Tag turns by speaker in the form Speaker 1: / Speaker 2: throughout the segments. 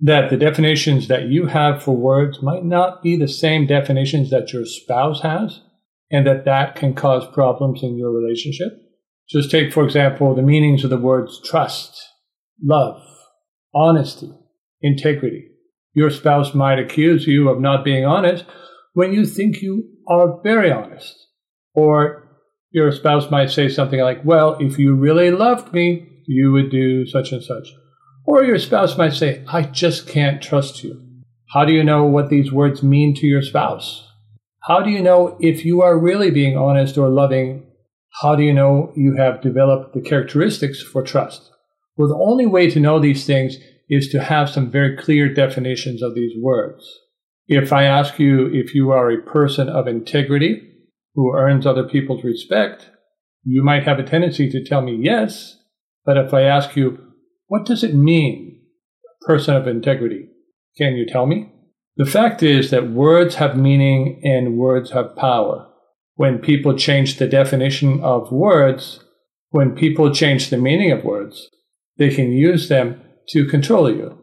Speaker 1: that the definitions that you have for words might not be the same definitions that your spouse has, and that that can cause problems in your relationship. Just take, for example, the meanings of the words trust, love, honesty, integrity. Your spouse might accuse you of not being honest when you think you are very honest. Or your spouse might say something like, Well, if you really loved me, you would do such and such. Or your spouse might say, I just can't trust you. How do you know what these words mean to your spouse? How do you know if you are really being honest or loving? How do you know you have developed the characteristics for trust? Well, the only way to know these things is to have some very clear definitions of these words. If I ask you if you are a person of integrity who earns other people's respect, you might have a tendency to tell me yes. But if I ask you, what does it mean, a person of integrity? Can you tell me? The fact is that words have meaning and words have power. When people change the definition of words, when people change the meaning of words, they can use them to control you.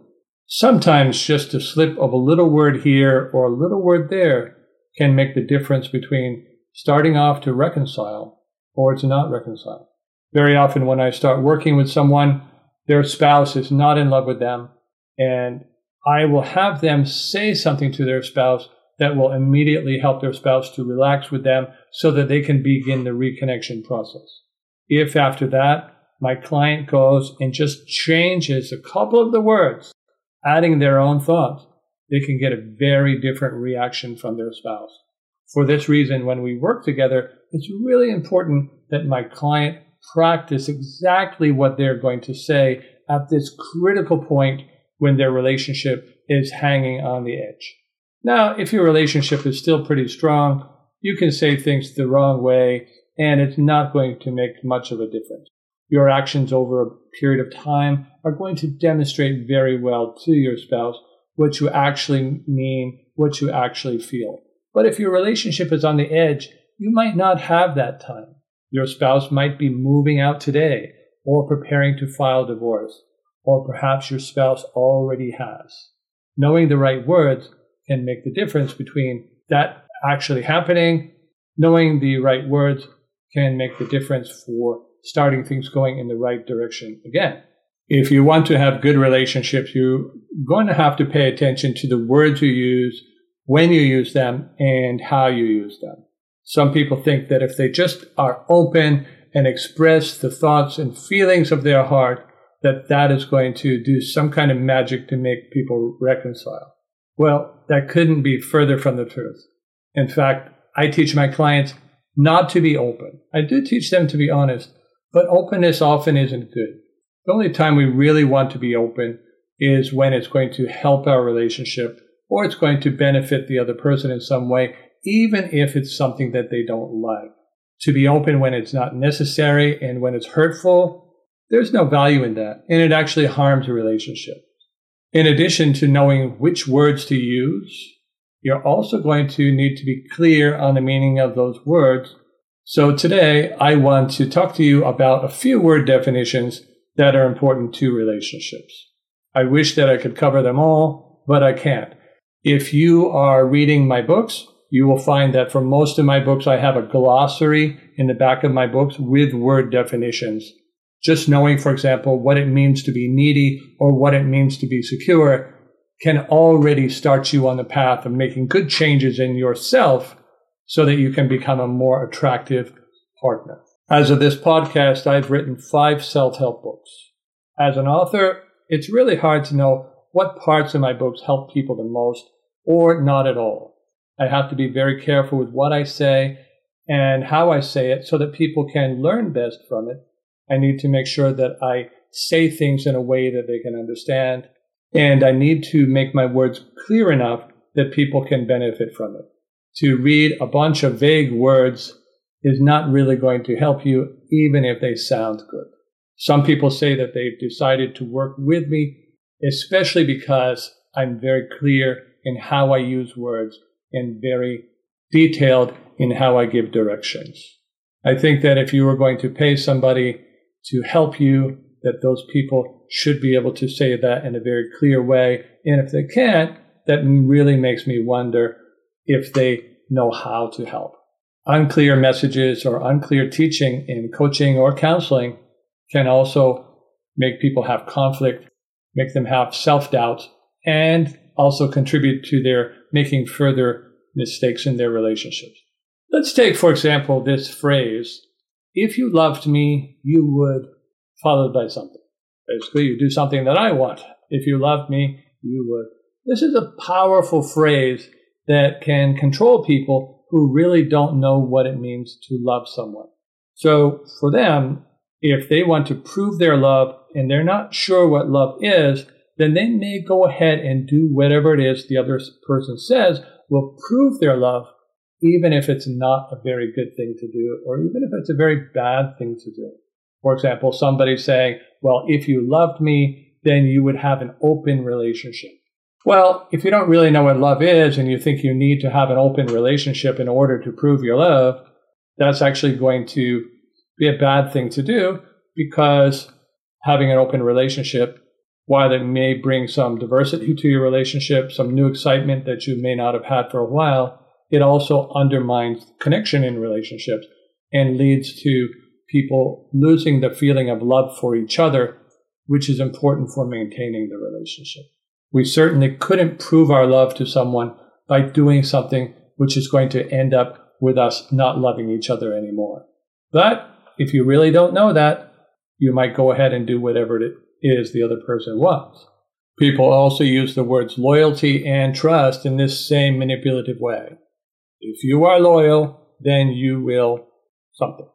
Speaker 1: Sometimes just a slip of a little word here or a little word there can make the difference between starting off to reconcile or to not reconcile. Very often when I start working with someone, their spouse is not in love with them, and I will have them say something to their spouse that will immediately help their spouse to relax with them so that they can begin the reconnection process. If after that, my client goes and just changes a couple of the words, adding their own thoughts, they can get a very different reaction from their spouse. For this reason, when we work together, it's really important that my client practice exactly what they're going to say at this critical point when their relationship is hanging on the edge. Now, if your relationship is still pretty strong, you can say things the wrong way and it's not going to make much of a difference. Your actions over a period of time are going to demonstrate very well to your spouse what you actually mean, what you actually feel. But if your relationship is on the edge, you might not have that time. Your spouse might be moving out today or preparing to file divorce, or perhaps your spouse already has. Knowing the right words can make the difference between that actually happening. Knowing the right words can make the difference for starting things going in the right direction again. If you want to have good relationships, you're going to have to pay attention to the words you use, when you use them, and how you use them. Some people think that if they just are open and express the thoughts and feelings of their heart, that that is going to do some kind of magic to make people reconcile. Well, that couldn't be further from the truth. In fact, I teach my clients not to be open. I do teach them to be honest, but openness often isn't good. The only time we really want to be open is when it's going to help our relationship or it's going to benefit the other person in some way even if it's something that they don't like. To be open when it's not necessary and when it's hurtful, there's no value in that, and it actually harms a relationship. In addition to knowing which words to use, you're also going to need to be clear on the meaning of those words. So today, I want to talk to you about a few word definitions that are important to relationships. I wish that I could cover them all, but I can't. If you are reading my books, you will find that for most of my books, I have a glossary in the back of my books with word definitions. Just knowing, for example, what it means to be needy or what it means to be secure can already start you on the path of making good changes in yourself so that you can become a more attractive partner. As of this podcast, I've written five self help books. As an author, it's really hard to know what parts of my books help people the most or not at all. I have to be very careful with what I say and how I say it so that people can learn best from it. I need to make sure that I say things in a way that they can understand. And I need to make my words clear enough that people can benefit from it. To read a bunch of vague words is not really going to help you, even if they sound good. Some people say that they've decided to work with me, especially because I'm very clear in how I use words and very detailed in how I give directions. I think that if you were going to pay somebody to help you, that those people should be able to say that in a very clear way. And if they can't, that really makes me wonder if they know how to help. Unclear messages or unclear teaching in coaching or counseling can also make people have conflict, make them have self doubt, and also contribute to their making further mistakes in their relationships. Let's take, for example, this phrase if you loved me, you would, followed by something. Basically, you do something that I want. If you loved me, you would. This is a powerful phrase that can control people who really don't know what it means to love someone. So for them, if they want to prove their love and they're not sure what love is, then they may go ahead and do whatever it is the other person says will prove their love, even if it's not a very good thing to do, or even if it's a very bad thing to do. For example, somebody saying, well, if you loved me, then you would have an open relationship. Well, if you don't really know what love is and you think you need to have an open relationship in order to prove your love, that's actually going to be a bad thing to do because having an open relationship, while it may bring some diversity to your relationship, some new excitement that you may not have had for a while, it also undermines connection in relationships and leads to people losing the feeling of love for each other, which is important for maintaining the relationship. We certainly couldn't prove our love to someone by doing something which is going to end up with us not loving each other anymore. But if you really don't know that, you might go ahead and do whatever it is the other person wants. People also use the words loyalty and trust in this same manipulative way. If you are loyal, then you will something.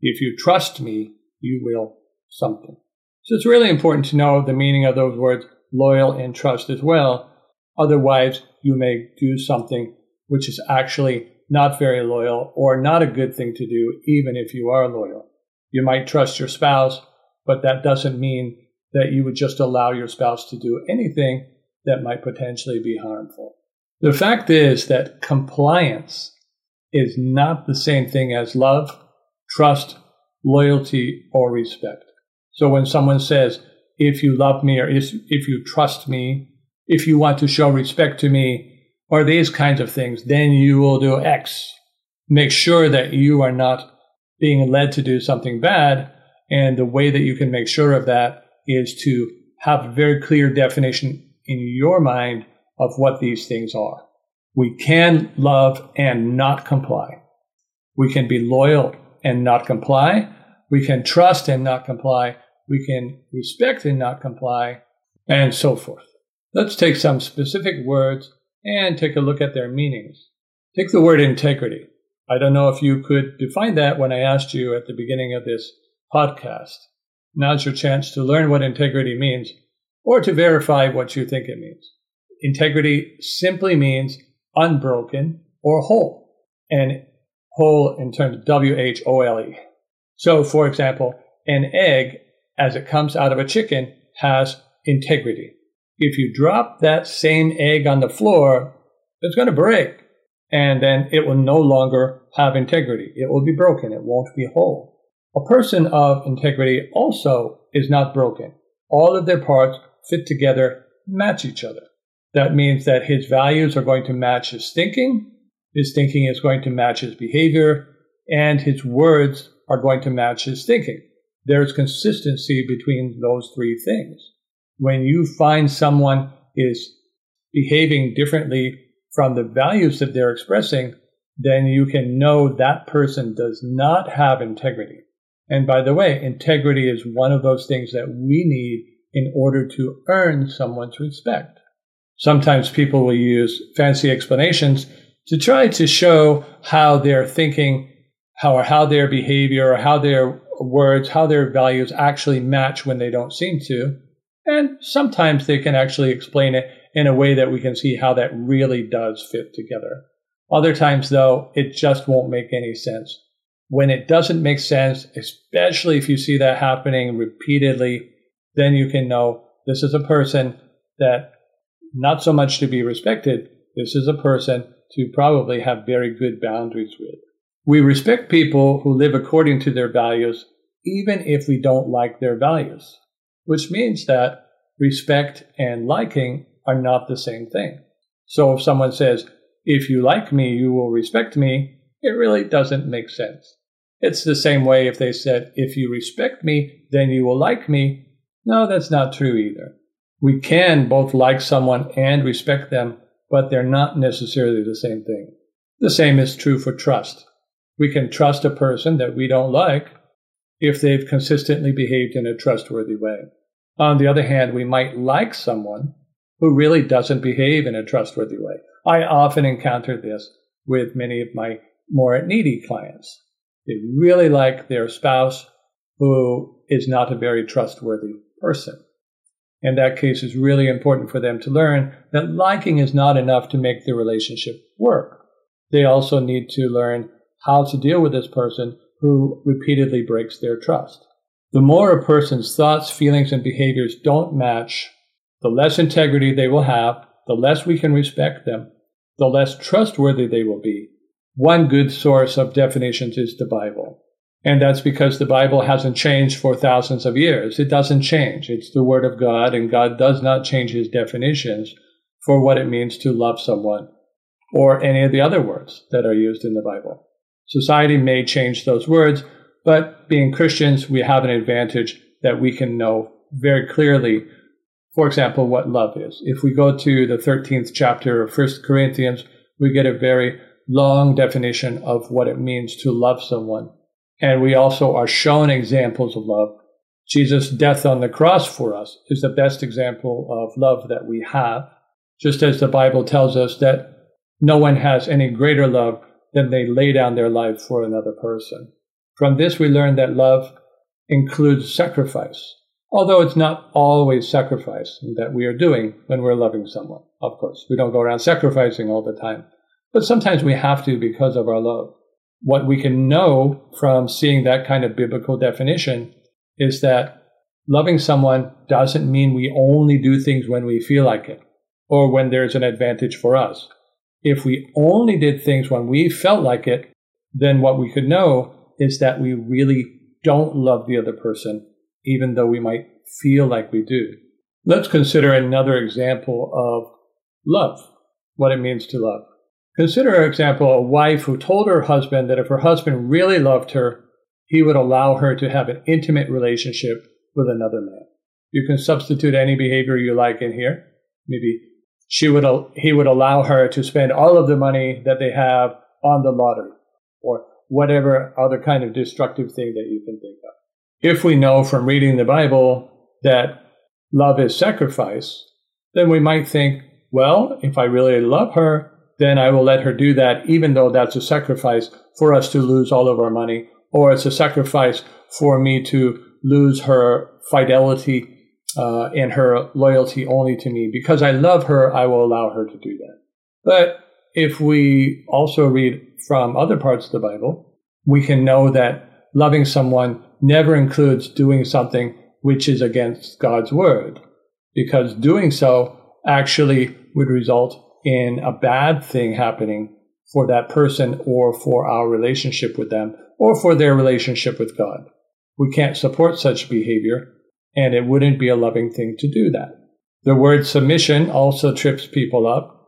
Speaker 1: If you trust me, you will something. So it's really important to know the meaning of those words loyal and trust as well. Otherwise, you may do something which is actually not very loyal or not a good thing to do, even if you are loyal. You might trust your spouse, but that doesn't mean that you would just allow your spouse to do anything that might potentially be harmful. The fact is that compliance is not the same thing as love, trust, loyalty, or respect. So when someone says, if you love me or if if you trust me, if you want to show respect to me, or these kinds of things, then you will do X. Make sure that you are not being led to do something bad. And the way that you can make sure of that is to have a very clear definition in your mind of what these things are. We can love and not comply. We can be loyal and not comply. We can trust and not comply. We can respect and not comply, and so forth. Let's take some specific words and take a look at their meanings. Take the word integrity. I don't know if you could define that when I asked you at the beginning of this podcast. Now's your chance to learn what integrity means or to verify what you think it means. Integrity simply means unbroken or whole, and whole in terms of W H O L E. So, for example, an egg as it comes out of a chicken has integrity if you drop that same egg on the floor, it's going to break. And then it will no longer have integrity. It will be broken. It won't be whole. A person of integrity also is not broken. All of their parts fit together, match each other. That means that his values are going to match his thinking, his thinking is going to match his behavior, and his words are going to match his thinking. There's consistency between those three things when you find someone is behaving differently from the values that they're expressing, then you can know that person does not have integrity. And by the way, integrity is one of those things that we need in order to earn someone's respect. Sometimes people will use fancy explanations to try to show how their thinking, how or how their behavior, or how their words, how their values actually match when they don't seem to. And sometimes they can actually explain it in a way that we can see how that really does fit together. Other times, though, it just won't make any sense. When it doesn't make sense, especially if you see that happening repeatedly, then you can know this is a person that not so much to be respected, this is a person to probably have very good boundaries with. We respect people who live according to their values, even if we don't like their values, which means that respect and liking are not the same thing. So if someone says, if you like me, you will respect me, it really doesn't make sense. It's the same way if they said, if you respect me, then you will like me. No, that's not true either. We can both like someone and respect them, but they're not necessarily the same thing. The same is true for trust. We can trust a person that we don't like if they've consistently behaved in a trustworthy way. On the other hand, we might like someone who really doesn't behave in a trustworthy way. I often encounter this with many of my more needy clients. They really like their spouse who is not a very trustworthy person. In that case, it's really important for them to learn that liking is not enough to make the relationship work. They also need to learn how to deal with this person who repeatedly breaks their trust. The more a person's thoughts, feelings, and behaviors don't match the less integrity they will have, the less we can respect them, the less trustworthy they will be. One good source of definitions is the Bible. And that's because the Bible hasn't changed for thousands of years. It doesn't change. It's the Word of God, and God does not change his definitions for what it means to love someone or any of the other words that are used in the Bible. Society may change those words, but being Christians, we have an advantage that we can know very clearly for example, what love is. If we go to the 13th chapter of 1 Corinthians, we get a very long definition of what it means to love someone. And we also are shown examples of love. Jesus' death on the cross for us is the best example of love that we have, just as the Bible tells us that no one has any greater love than they lay down their life for another person. From this, we learn that love includes sacrifice although it's not always sacrifice that we are doing when we're loving someone. Of course, we don't go around sacrificing all the time, but sometimes we have to because of our love. What we can know from seeing that kind of biblical definition is that loving someone doesn't mean we only do things when we feel like it or when there's an advantage for us. If we only did things when we felt like it, then what we could know is that we really don't love the other person even though we might feel like we do. Let's consider another example of love, what it means to love. Consider, for example, a wife who told her husband that if her husband really loved her, he would allow her to have an intimate relationship with another man. You can substitute any behavior you like in here. Maybe she would, he would allow her to spend all of the money that they have on the lottery or whatever other kind of destructive thing that you can think of if we know from reading the Bible that love is sacrifice, then we might think, well, if I really love her, then I will let her do that, even though that's a sacrifice for us to lose all of our money, or it's a sacrifice for me to lose her fidelity uh, and her loyalty only to me. Because I love her, I will allow her to do that. But if we also read from other parts of the Bible, we can know that loving someone never includes doing something which is against God's word, because doing so actually would result in a bad thing happening for that person or for our relationship with them or for their relationship with God. We can't support such behavior, and it wouldn't be a loving thing to do that. The word submission also trips people up.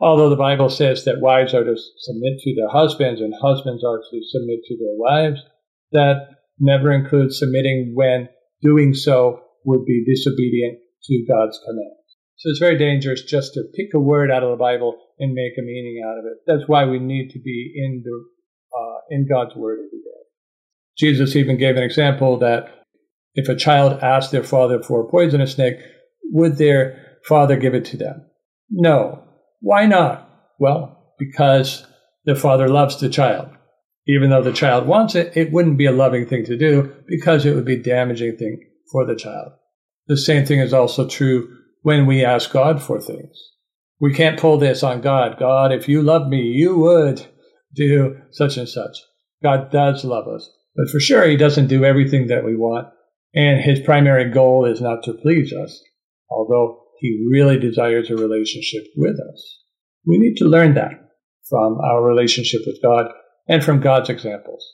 Speaker 1: Although the Bible says that wives are to submit to their husbands and husbands are to submit to their wives, that never includes submitting when doing so would be disobedient to God's command. So it's very dangerous just to pick a word out of the Bible and make a meaning out of it. That's why we need to be in the uh, in God's word every day. Jesus even gave an example that if a child asked their father for a poisonous snake, would their father give it to them? No. Why not? Well, because the father loves the child even though the child wants it, it wouldn't be a loving thing to do because it would be a damaging thing for the child. The same thing is also true when we ask God for things. We can't pull this on God. God, if you love me, you would do such and such. God does love us. But for sure, He doesn't do everything that we want. And His primary goal is not to please us, although He really desires a relationship with us. We need to learn that from our relationship with God and from God's examples.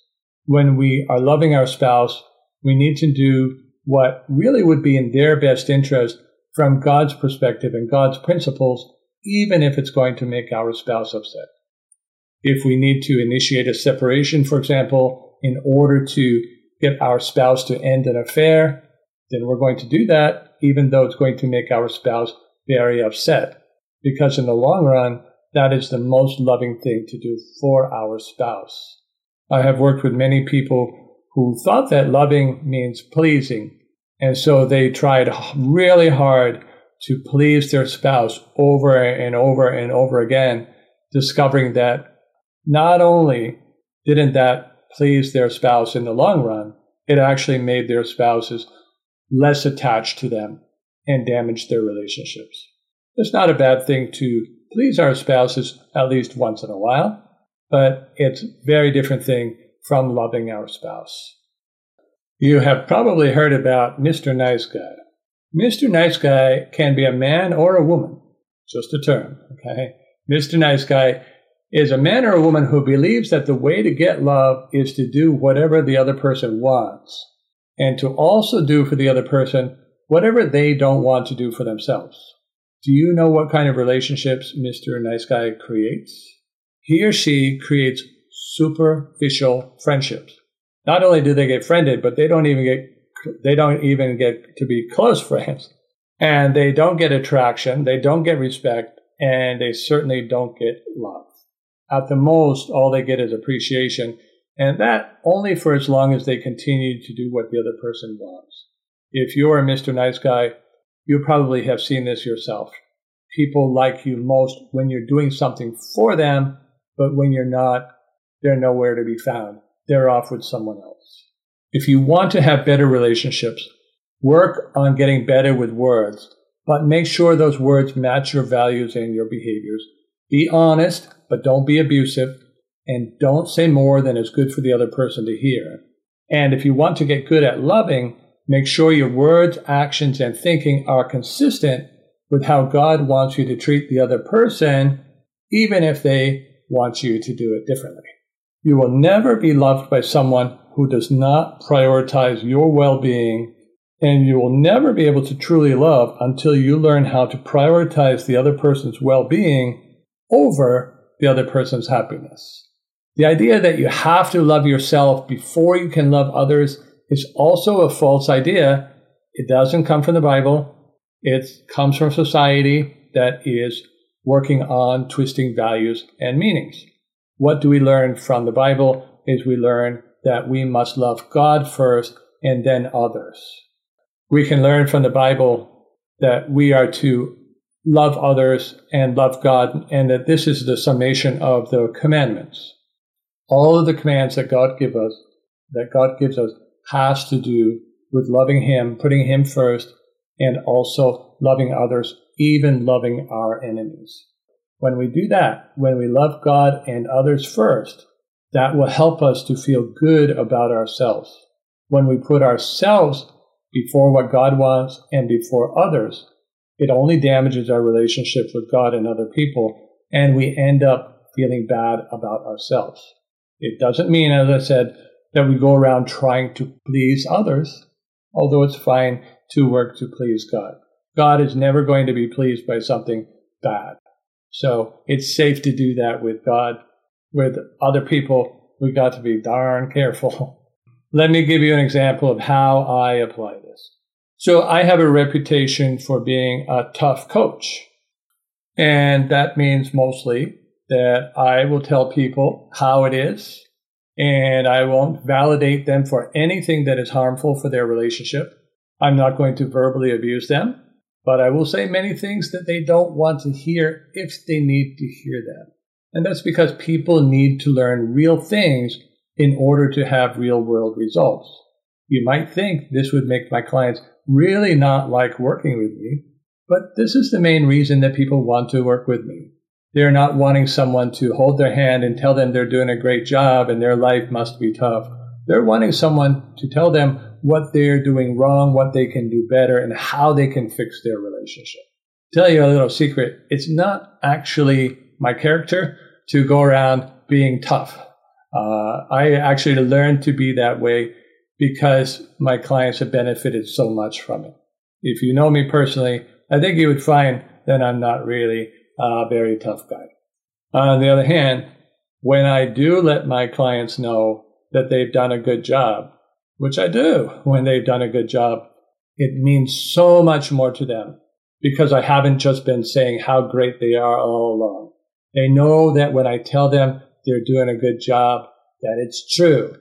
Speaker 1: When we are loving our spouse, we need to do what really would be in their best interest from God's perspective and God's principles, even if it's going to make our spouse upset. If we need to initiate a separation, for example, in order to get our spouse to end an affair, then we're going to do that, even though it's going to make our spouse very upset. Because in the long run, that is the most loving thing to do for our spouse. I have worked with many people who thought that loving means pleasing. And so they tried really hard to please their spouse over and over and over again, discovering that not only didn't that please their spouse in the long run, it actually made their spouses less attached to them and damaged their relationships. It's not a bad thing to please our spouses at least once in a while, but it's a very different thing from loving our spouse. You have probably heard about Mr. Nice Guy. Mr. Nice Guy can be a man or a woman, just a term, okay? Mr. Nice Guy is a man or a woman who believes that the way to get love is to do whatever the other person wants and to also do for the other person whatever they don't want to do for themselves. Do you know what kind of relationships Mr. Nice Guy creates? He or she creates superficial friendships. Not only do they get friended, but they don't even get they don't even get to be close friends. And they don't get attraction, they don't get respect, and they certainly don't get love. At the most, all they get is appreciation, and that only for as long as they continue to do what the other person wants. If you're a Mr. Nice Guy, you probably have seen this yourself. People like you most when you're doing something for them, but when you're not, they're nowhere to be found. They're off with someone else. If you want to have better relationships, work on getting better with words, but make sure those words match your values and your behaviors. Be honest, but don't be abusive, and don't say more than is good for the other person to hear. And if you want to get good at loving, Make sure your words, actions, and thinking are consistent with how God wants you to treat the other person, even if they want you to do it differently. You will never be loved by someone who does not prioritize your well being, and you will never be able to truly love until you learn how to prioritize the other person's well being over the other person's happiness. The idea that you have to love yourself before you can love others is also a false idea. It doesn't come from the Bible. It comes from society that is working on twisting values and meanings. What do we learn from the Bible is we learn that we must love God first and then others. We can learn from the Bible that we are to love others and love God, and that this is the summation of the commandments. All of the commands that God give us, that God gives us, has to do with loving Him, putting Him first, and also loving others, even loving our enemies. When we do that, when we love God and others first, that will help us to feel good about ourselves. When we put ourselves before what God wants and before others, it only damages our relationships with God and other people, and we end up feeling bad about ourselves. It doesn't mean, as I said, that we go around trying to please others, although it's fine to work to please God. God is never going to be pleased by something bad. So it's safe to do that with God. With other people, we've got to be darn careful. Let me give you an example of how I apply this. So I have a reputation for being a tough coach. And that means mostly that I will tell people how it is and I won't validate them for anything that is harmful for their relationship. I'm not going to verbally abuse them, but I will say many things that they don't want to hear if they need to hear them. And that's because people need to learn real things in order to have real world results. You might think this would make my clients really not like working with me. But this is the main reason that people want to work with me. They're not wanting someone to hold their hand and tell them they're doing a great job and their life must be tough. They're wanting someone to tell them what they're doing wrong, what they can do better, and how they can fix their relationship. Tell you a little secret. It's not actually my character to go around being tough. Uh, I actually learned to be that way because my clients have benefited so much from it. If you know me personally, I think you would find that I'm not really a very tough guy. On the other hand, when I do let my clients know that they've done a good job, which I do when they've done a good job, it means so much more to them because I haven't just been saying how great they are all along. They know that when I tell them they're doing a good job, that it's true.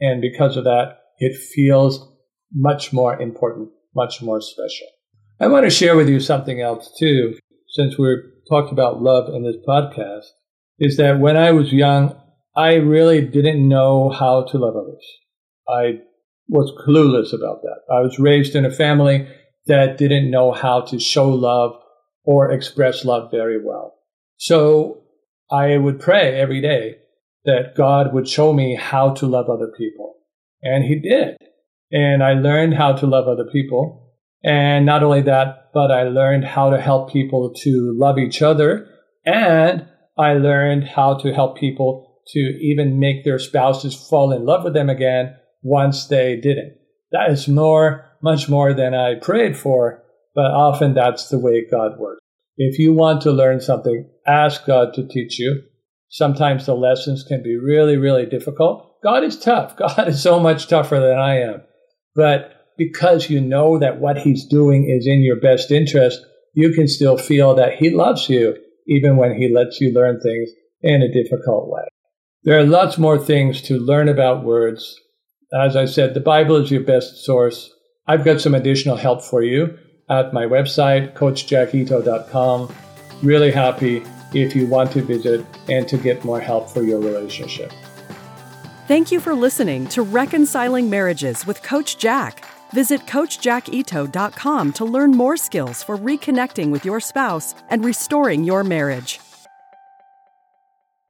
Speaker 1: And because of that, it feels much more important, much more special. I want to share with you something else too, since we're talking about love in this podcast, is that when I was young, I really didn't know how to love others. I was clueless about that. I was raised in a family that didn't know how to show love or express love very well. So I would pray every day that God would show me how to love other people. And He did. And I learned how to love other people. And not only that, but I learned how to help people to love each other. And I learned how to help people to even make their spouses fall in love with them again once they didn't. That is more, much more than I prayed for, but often that's the way God works. If you want to learn something, ask God to teach you. Sometimes the lessons can be really, really difficult. God is tough. God is so much tougher than I am. But because you know that what He's doing is in your best interest, you can still feel that He loves you, even when He lets you learn things in a difficult way. There are lots more things to learn about words. As I said, the Bible is your best source. I've got some additional help for you at my website, coachjackito.com. Really happy if you want to visit and to get more help for your relationship.
Speaker 2: Thank you for listening to Reconciling Marriages with Coach Jack. Visit CoachJackIto.com to learn more skills for reconnecting with your spouse and restoring your marriage.